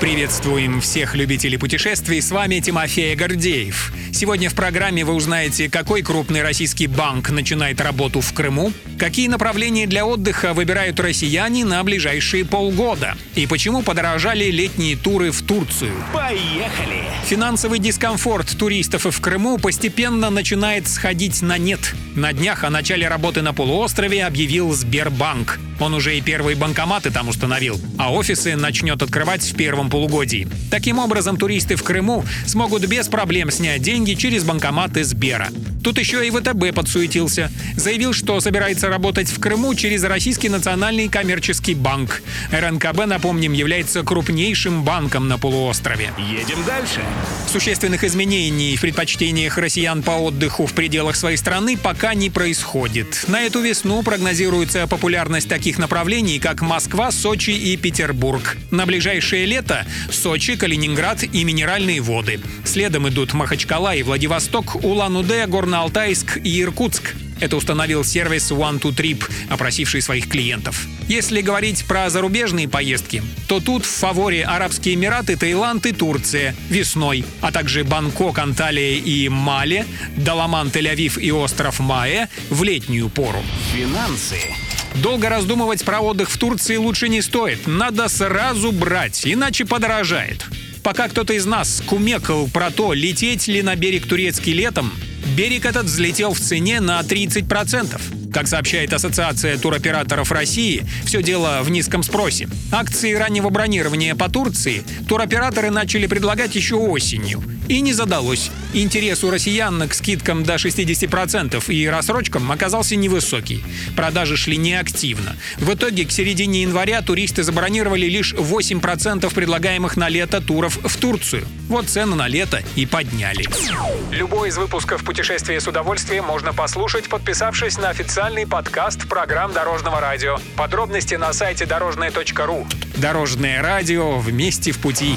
Приветствуем всех любителей путешествий, с вами Тимофей Гордеев. Сегодня в программе вы узнаете, какой крупный российский банк начинает работу в Крыму, какие направления для отдыха выбирают россияне на ближайшие полгода и почему подорожали летние туры в Турцию. Поехали! Финансовый дискомфорт туристов в Крыму постепенно начинает сходить на нет. На днях о начале работы на полуострове объявил Сбербанк. Он уже и первые банкоматы там установил, а офисы начнет открывать в первом полугодии. Таким образом, туристы в Крыму смогут без проблем снять деньги через банкоматы Сбера. Тут еще и ВТБ подсуетился. Заявил, что собирается работать в Крыму через Российский национальный коммерческий банк. РНКБ, напомним, является крупнейшим банком на полуострове. Едем дальше. Существенных изменений в предпочтениях россиян по отдыху в пределах своей страны пока не происходит. На эту весну прогнозируется популярность таких направлений, как Москва, Сочи и Петербург. На ближайшее лето – Сочи, Калининград и Минеральные воды. Следом идут Махачкала и Владивосток, Улан-Удэ, Горно-Алтайск и Иркутск. Это установил сервис One2Trip, опросивший своих клиентов. Если говорить про зарубежные поездки, то тут в фаворе Арабские Эмираты, Таиланд и Турция весной, а также Бангкок, Анталия и Мале, Даламан, Тель-Авив и остров Маэ в летнюю пору. Финансы. Долго раздумывать про отдых в Турции лучше не стоит. Надо сразу брать, иначе подорожает. Пока кто-то из нас кумекал про то, лететь ли на берег турецкий летом, берег этот взлетел в цене на 30%. Как сообщает Ассоциация туроператоров России, все дело в низком спросе. Акции раннего бронирования по Турции туроператоры начали предлагать еще осенью. И не задалось. Интерес у россиян к скидкам до 60% и рассрочкам оказался невысокий. Продажи шли неактивно. В итоге к середине января туристы забронировали лишь 8% предлагаемых на лето туров в Турцию. Вот цены на лето и подняли. Любой из выпусков «Путешествие с удовольствием» можно послушать, подписавшись на официальный подкаст программ Дорожного радио. Подробности на сайте дорожное.ру. Дорожное радио вместе в пути.